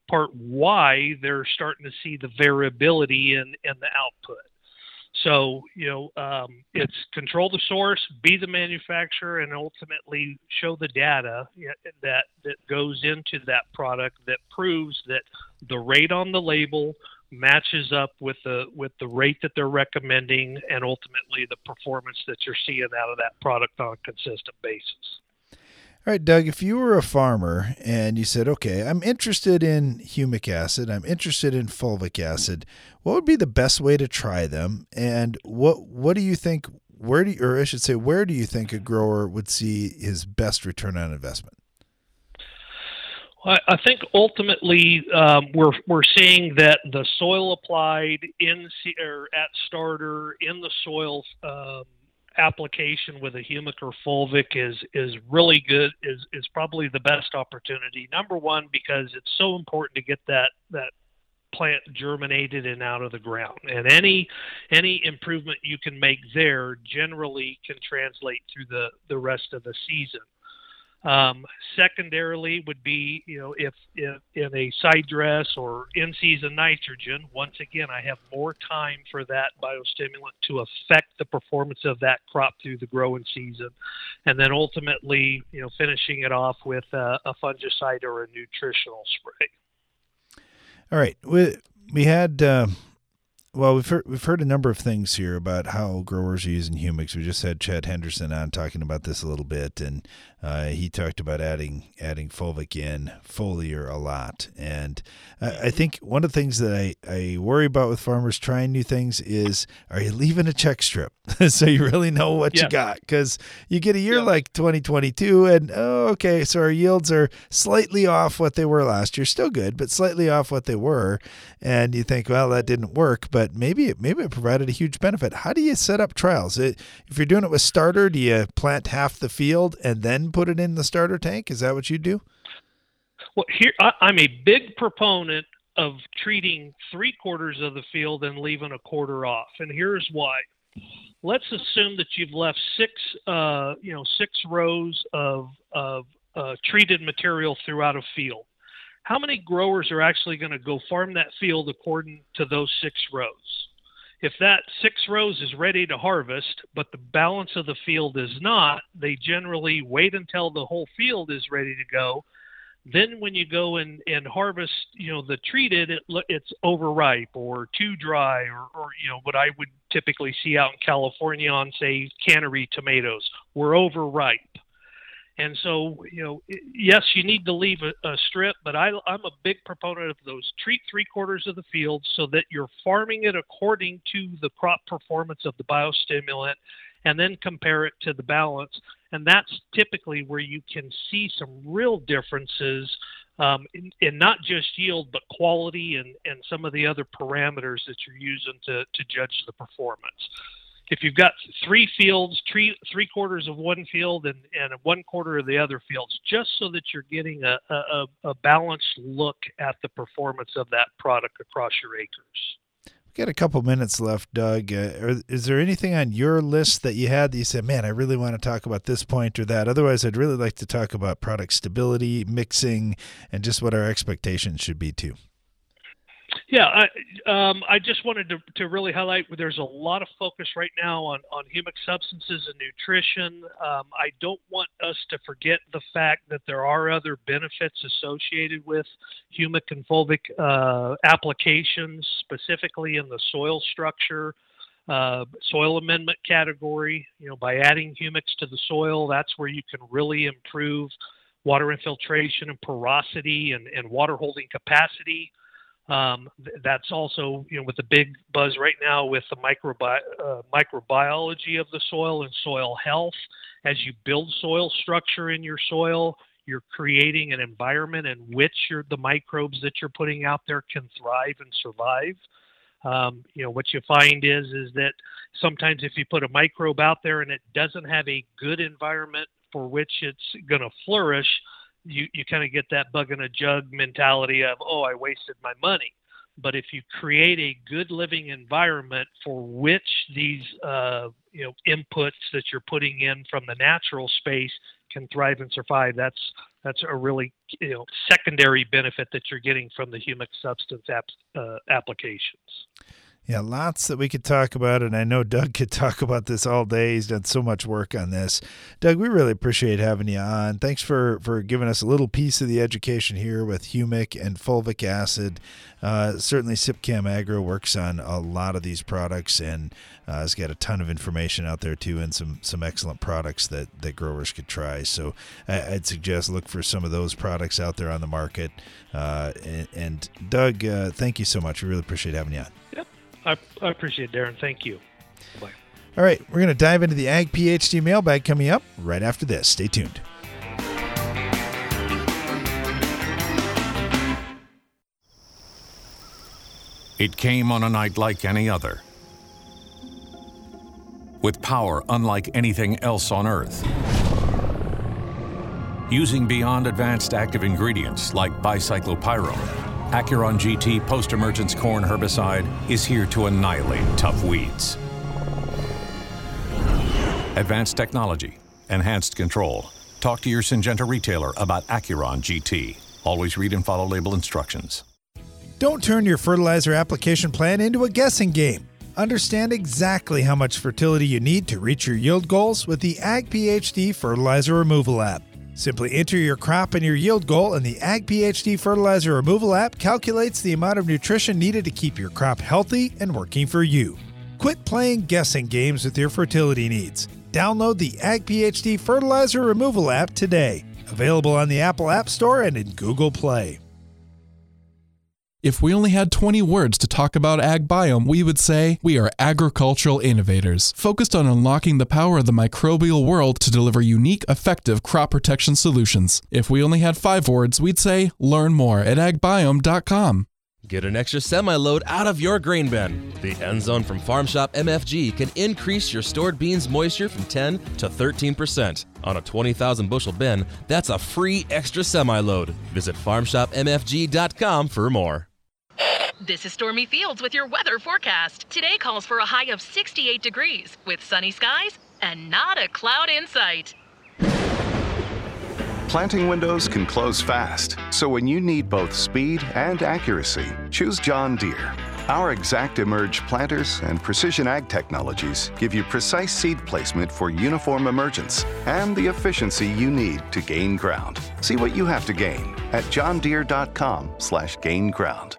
part why they're starting to see the variability in in the output. So you know, um, it's control the source, be the manufacturer, and ultimately show the data that that goes into that product that proves that the rate on the label matches up with the with the rate that they're recommending, and ultimately the performance that you're seeing out of that product on a consistent basis. All right, Doug, if you were a farmer and you said, okay, I'm interested in humic acid, I'm interested in fulvic acid, what would be the best way to try them? And what what do you think, where do you, or I should say, where do you think a grower would see his best return on investment? I think ultimately um, we're we're seeing that the soil applied in or at starter in the soil um, application with a humic or fulvic is is really good is is probably the best opportunity. Number one because it's so important to get that that plant germinated and out of the ground. And any any improvement you can make there generally can translate through the the rest of the season. Um, secondarily, would be you know if, if in a side dress or in season nitrogen. Once again, I have more time for that biostimulant to affect the performance of that crop through the growing season, and then ultimately you know finishing it off with a, a fungicide or a nutritional spray. All right, we we had. Uh well, we've heard, we've heard a number of things here about how growers are using humics. We just had Chad Henderson on talking about this a little bit, and uh, he talked about adding adding fulvic in foliar a lot. And I, I think one of the things that I, I worry about with farmers trying new things is are you leaving a check strip so you really know what yeah. you got? Because you get a year yeah. like 2022, and oh, okay, so our yields are slightly off what they were last year. Still good, but slightly off what they were. And you think, well, that didn't work, but but maybe it, maybe it provided a huge benefit. How do you set up trials? It, if you're doing it with starter, do you plant half the field and then put it in the starter tank? Is that what you do? Well, here I, I'm a big proponent of treating three quarters of the field and leaving a quarter off, and here's why. Let's assume that you've left six, uh, you know, six rows of of uh, treated material throughout a field how many growers are actually going to go farm that field according to those six rows? If that six rows is ready to harvest, but the balance of the field is not, they generally wait until the whole field is ready to go. Then, when you go and, and harvest, you know, the treated, it, it's overripe or too dry, or, or you know, what I would typically see out in California on, say, cannery tomatoes, were overripe and so, you know, yes, you need to leave a, a strip, but I, I'm a big proponent of those treat three quarters of the field so that you're farming it according to the crop performance of the biostimulant and then compare it to the balance. And that's typically where you can see some real differences um, in, in, not just yield, but quality and, and some of the other parameters that you're using to, to judge the performance if you've got three fields, three three quarters of one field and, and one quarter of the other fields, just so that you're getting a, a, a balanced look at the performance of that product across your acres. We got a couple minutes left, Doug. Uh, is there anything on your list that you had that you said, "Man, I really want to talk about this point or that"? Otherwise, I'd really like to talk about product stability, mixing, and just what our expectations should be too. Yeah, I, um, I just wanted to, to really highlight there's a lot of focus right now on, on humic substances and nutrition. Um, I don't want us to forget the fact that there are other benefits associated with humic and fulvic uh, applications, specifically in the soil structure. Uh, soil amendment category, you know, by adding humics to the soil, that's where you can really improve water infiltration and porosity and, and water holding capacity. Um, that's also, you know, with the big buzz right now with the microbi- uh, microbiology of the soil and soil health. As you build soil structure in your soil, you're creating an environment in which the microbes that you're putting out there can thrive and survive. Um, you know what you find is is that sometimes if you put a microbe out there and it doesn't have a good environment for which it's going to flourish, you, you kind of get that bug in a jug mentality of, oh, I wasted my money. but if you create a good living environment for which these uh, you know inputs that you're putting in from the natural space can thrive and survive, that's that's a really you know secondary benefit that you're getting from the humic substance uh, applications. Yeah, lots that we could talk about, and I know Doug could talk about this all day. He's done so much work on this. Doug, we really appreciate having you on. Thanks for for giving us a little piece of the education here with humic and fulvic acid. Uh, certainly, SIPCAM Agro works on a lot of these products and uh, has got a ton of information out there too, and some some excellent products that that growers could try. So I, would suggest look for some of those products out there on the market. Uh, and, and, Doug, uh, thank you so much. We really appreciate having you on. Yep. I, I appreciate it, Darren. Thank you. Bye. All right, we're going to dive into the Ag PhD mailbag coming up right after this. Stay tuned. It came on a night like any other, with power unlike anything else on Earth. Using beyond advanced active ingredients like bicyclopyrone, Acuron GT post-emergence corn herbicide is here to annihilate tough weeds. Advanced technology, enhanced control. Talk to your Syngenta retailer about Acuron GT. Always read and follow label instructions. Don't turn your fertilizer application plan into a guessing game. Understand exactly how much fertility you need to reach your yield goals with the Ag PhD Fertilizer Removal app. Simply enter your crop and your yield goal, and the Ag PhD Fertilizer Removal app calculates the amount of nutrition needed to keep your crop healthy and working for you. Quit playing guessing games with your fertility needs. Download the Ag PhD Fertilizer Removal app today. Available on the Apple App Store and in Google Play. If we only had 20 words to talk about AgBiome, we would say we are agricultural innovators, focused on unlocking the power of the microbial world to deliver unique, effective crop protection solutions. If we only had five words, we'd say learn more at agbiome.com. Get an extra semi load out of your grain bin. The End Zone from Farm Shop MFG can increase your stored beans moisture from 10 to 13%. On a 20,000 bushel bin, that's a free extra semi load. Visit farmshopmfg.com for more. This is Stormy Fields with your weather forecast. Today calls for a high of 68 degrees with sunny skies and not a cloud in sight. Planting windows can close fast, so when you need both speed and accuracy, choose John Deere. Our ExactEmerge planters and precision ag technologies give you precise seed placement for uniform emergence and the efficiency you need to gain ground. See what you have to gain at johndeere.com/gain ground.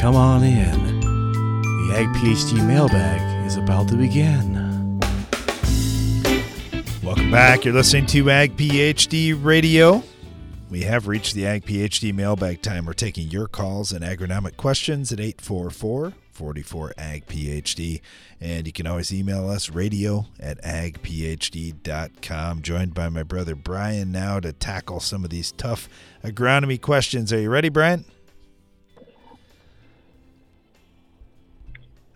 Come on in. The Ag PhD mailbag is about to begin. Welcome back. You're listening to Ag PhD Radio. We have reached the Ag PhD mailbag time. We're taking your calls and agronomic questions at 844 44 Ag PhD. And you can always email us radio at agphd.com. Joined by my brother Brian now to tackle some of these tough agronomy questions. Are you ready, Brian?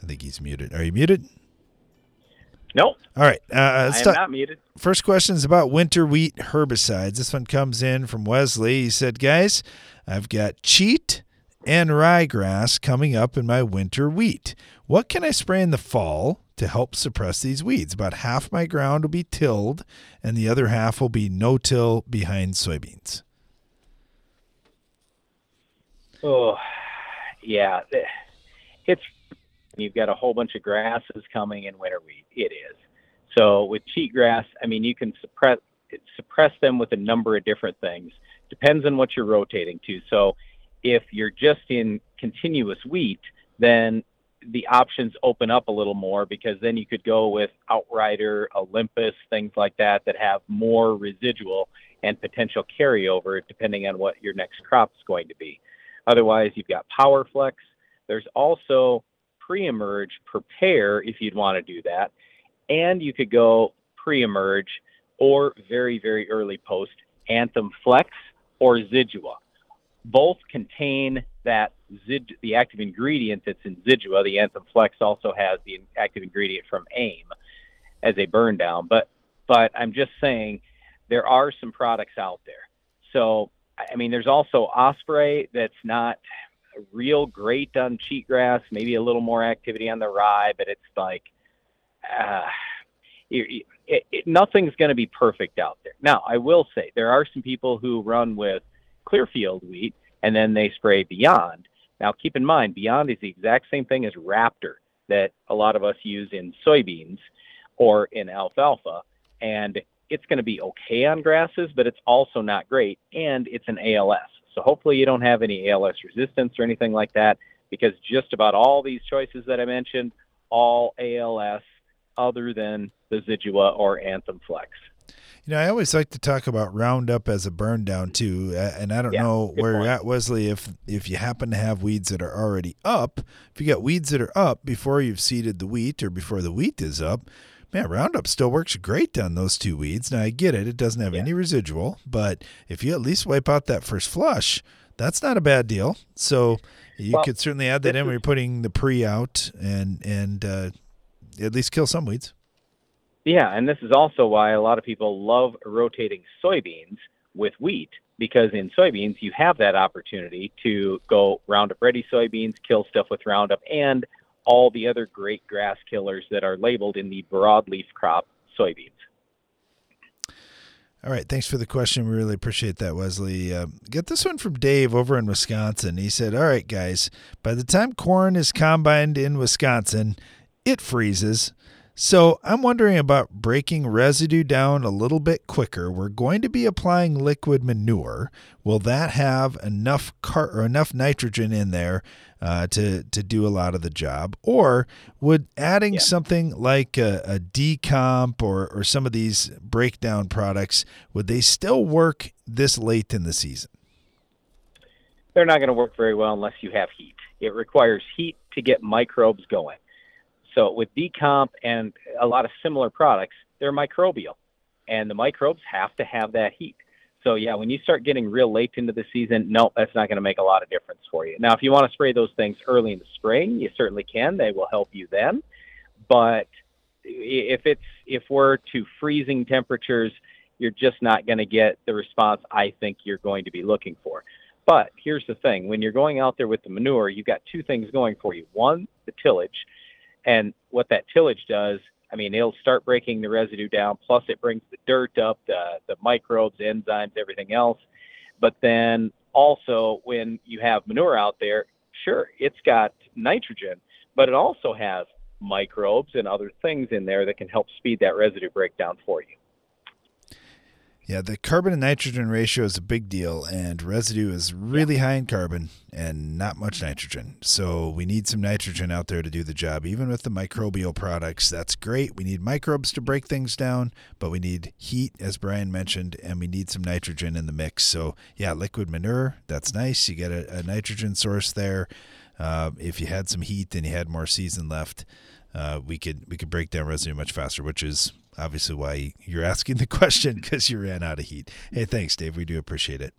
I think he's muted. Are you muted? Nope. All right. Uh, I am not muted. First question is about winter wheat herbicides. This one comes in from Wesley. He said, Guys, I've got cheat and ryegrass coming up in my winter wheat. What can I spray in the fall to help suppress these weeds? About half my ground will be tilled, and the other half will be no till behind soybeans. Oh, yeah. It's you've got a whole bunch of grasses coming in winter wheat. It is. So with cheatgrass, I mean, you can suppress suppress them with a number of different things. Depends on what you're rotating to. So if you're just in continuous wheat, then the options open up a little more because then you could go with Outrider, Olympus, things like that that have more residual and potential carryover depending on what your next crop is going to be. Otherwise, you've got PowerFlex. There's also pre-emerge prepare if you'd want to do that, and you could go pre-emerge or very very early post Anthem Flex or Zidua. Both contain that Zid, the active ingredient that's in Zidua. The Anthem Flex also has the active ingredient from AIM as a burn down. But but I'm just saying there are some products out there. So I mean, there's also Osprey that's not real great on cheatgrass, maybe a little more activity on the rye, but it's like uh, it, it, it, nothing's going to be perfect out there. Now, I will say there are some people who run with Clearfield wheat and then they spray Beyond. Now, keep in mind, Beyond is the exact same thing as Raptor that a lot of us use in soybeans or in alfalfa, and it's going to be okay on grasses, but it's also not great, and it's an ALS. So hopefully you don't have any ALS resistance or anything like that, because just about all these choices that I mentioned, all ALS other than the Zidua or Anthem Flex. You know, I always like to talk about Roundup as a burn down too, and I don't yeah, know where point. you're at, Wesley. If if you happen to have weeds that are already up, if you got weeds that are up before you've seeded the wheat or before the wheat is up, man, Roundup still works great on those two weeds. Now I get it; it doesn't have yeah. any residual, but if you at least wipe out that first flush, that's not a bad deal. So you well, could certainly add that in when you're putting the pre out and and uh, at least kill some weeds. Yeah, and this is also why a lot of people love rotating soybeans with wheat because in soybeans you have that opportunity to go Roundup ready soybeans, kill stuff with Roundup, and all the other great grass killers that are labeled in the broadleaf crop soybeans. All right, thanks for the question. We really appreciate that, Wesley. Uh, get this one from Dave over in Wisconsin. He said, "All right, guys, by the time corn is combined in Wisconsin, it freezes. So I'm wondering about breaking residue down a little bit quicker. We're going to be applying liquid manure. Will that have enough car- or enough nitrogen in there uh, to to do a lot of the job? Or would adding yeah. something like a, a decomp or or some of these breakdown products would they still work this late in the season? They're not going to work very well unless you have heat. It requires heat to get microbes going. So with decomp and a lot of similar products, they're microbial, and the microbes have to have that heat. So yeah, when you start getting real late into the season, no, that's not going to make a lot of difference for you. Now, if you want to spray those things early in the spring, you certainly can. They will help you then. But if it's if we're to freezing temperatures, you're just not going to get the response I think you're going to be looking for. But here's the thing: when you're going out there with the manure, you've got two things going for you. One, the tillage and what that tillage does, I mean, it'll start breaking the residue down. Plus, it brings the dirt up, the the microbes, enzymes, everything else. But then also, when you have manure out there, sure, it's got nitrogen, but it also has microbes and other things in there that can help speed that residue breakdown for you. Yeah, the carbon and nitrogen ratio is a big deal, and residue is really high in carbon and not much nitrogen. So we need some nitrogen out there to do the job. Even with the microbial products, that's great. We need microbes to break things down, but we need heat, as Brian mentioned, and we need some nitrogen in the mix. So yeah, liquid manure, that's nice. You get a, a nitrogen source there. Uh, if you had some heat and you had more season left, uh, we could we could break down residue much faster, which is obviously why you're asking the question because you ran out of heat. Hey, thanks, Dave. We do appreciate it.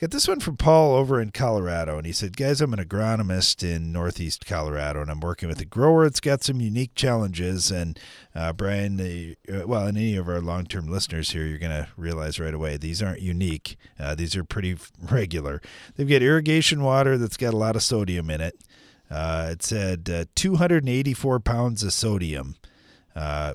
Got this one from Paul over in Colorado, and he said, "Guys, I'm an agronomist in Northeast Colorado, and I'm working with a grower It's got some unique challenges. And uh, Brian, the, uh, well, and any of our long-term listeners here, you're going to realize right away these aren't unique. Uh, these are pretty regular. They've got irrigation water that's got a lot of sodium in it." Uh, it said uh, 284 pounds of sodium uh,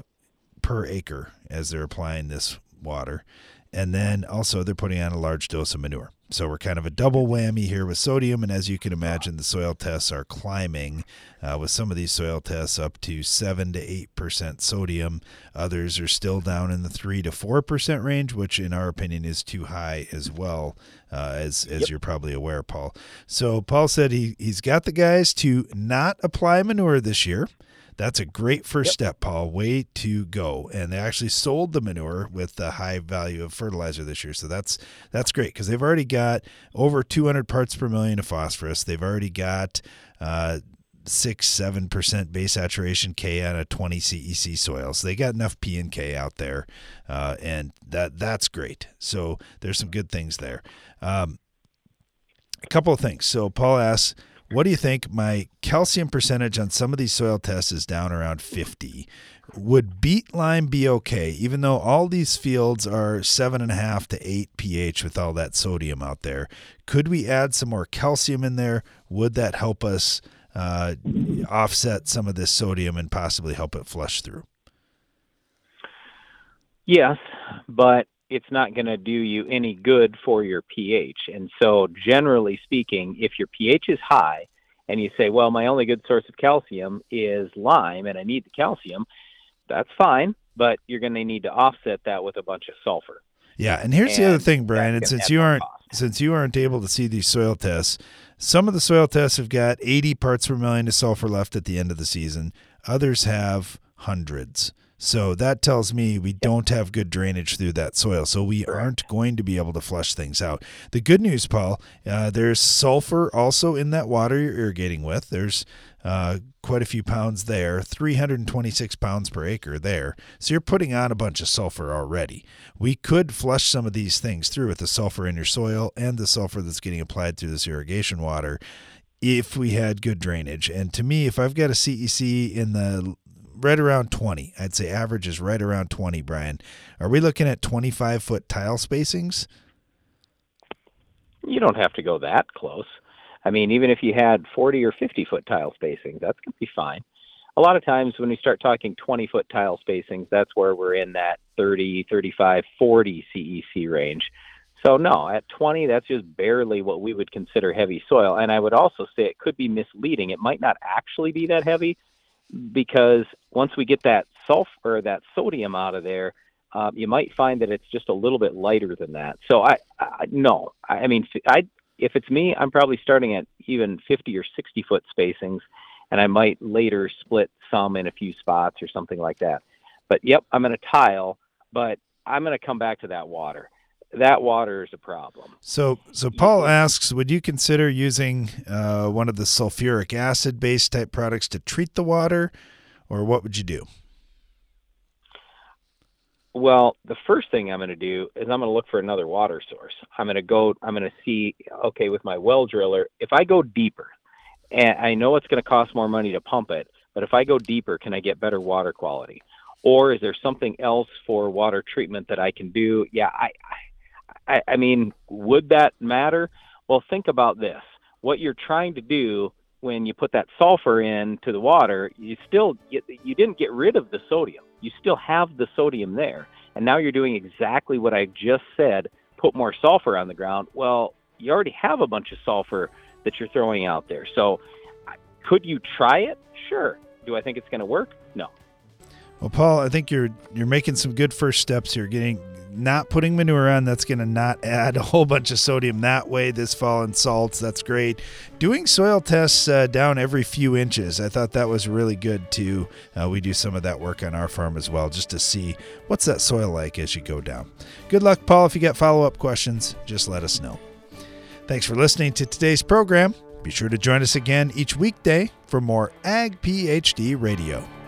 per acre as they're applying this water. And then also they're putting on a large dose of manure. So we're kind of a double whammy here with sodium. And as you can imagine, the soil tests are climbing uh, with some of these soil tests up to 7 to 8% sodium. Others are still down in the 3 to 4% range, which in our opinion is too high as well, uh, as, as yep. you're probably aware, Paul. So Paul said he, he's got the guys to not apply manure this year. That's a great first yep. step, Paul. Way to go! And they actually sold the manure with the high value of fertilizer this year, so that's that's great because they've already got over 200 parts per million of phosphorus. They've already got uh, six seven percent base saturation K on a 20 CEC soil, so they got enough P and K out there, uh, and that that's great. So there's some good things there. Um, a couple of things. So Paul asks what do you think? My calcium percentage on some of these soil tests is down around 50. Would beet lime be okay, even though all these fields are seven and a half to eight pH with all that sodium out there? Could we add some more calcium in there? Would that help us uh, offset some of this sodium and possibly help it flush through? Yes, but it's not going to do you any good for your pH. And so, generally speaking, if your pH is high and you say, well, my only good source of calcium is lime and I need the calcium, that's fine, but you're going to need to offset that with a bunch of sulfur. Yeah, and here's and the other thing, Brian, and since you aren't cost. since you aren't able to see these soil tests, some of the soil tests have got 80 parts per million of sulfur left at the end of the season. Others have hundreds. So that tells me we don't have good drainage through that soil. So we aren't going to be able to flush things out. The good news, Paul, uh, there's sulfur also in that water you're irrigating with. There's uh, quite a few pounds there, 326 pounds per acre there. So you're putting on a bunch of sulfur already. We could flush some of these things through with the sulfur in your soil and the sulfur that's getting applied through this irrigation water if we had good drainage. And to me, if I've got a CEC in the right around 20. I'd say average is right around 20, Brian. Are we looking at 25 foot tile spacings? You don't have to go that close. I mean, even if you had 40 or 50 foot tile spacings, that's going to be fine. A lot of times when we start talking 20 foot tile spacings, that's where we're in that 30, 35, 40 CEC range. So, no, at 20, that's just barely what we would consider heavy soil. And I would also say it could be misleading. It might not actually be that heavy, because once we get that sulfur that sodium out of there, uh, you might find that it's just a little bit lighter than that. So I, I no, I, I mean, I if it's me, I'm probably starting at even 50 or 60 foot spacings, and I might later split some in a few spots or something like that. But yep, I'm going to tile, but I'm going to come back to that water that water is a problem. So, so Paul asks, would you consider using uh, one of the sulfuric acid based type products to treat the water, or what would you do? Well, the first thing I'm going to do is I'm going to look for another water source. I'm going to go. I'm going to see. Okay, with my well driller, if I go deeper, and I know it's going to cost more money to pump it, but if I go deeper, can I get better water quality? Or is there something else for water treatment that I can do? Yeah, I, I I, mean, would that matter? Well, think about this. What you're trying to do when you put that sulfur into the water, you still you, you didn't get rid of the sodium. You still have the sodium there, and now you're doing exactly what I just said. Put more sulfur on the ground. Well, you already have a bunch of sulfur that you're throwing out there. So, could you try it? Sure. Do I think it's going to work? No. Well, Paul, I think you're you're making some good first steps here. Getting not putting manure on that's going to not add a whole bunch of sodium that way this fall and salts that's great. Doing soil tests uh, down every few inches i thought that was really good too uh, we do some of that work on our farm as well just to see what's that soil like as you go down. Good luck paul. If you got follow-up questions just let us know. Thanks for listening to today's program. Be sure to join us again each weekday for more ag phd radio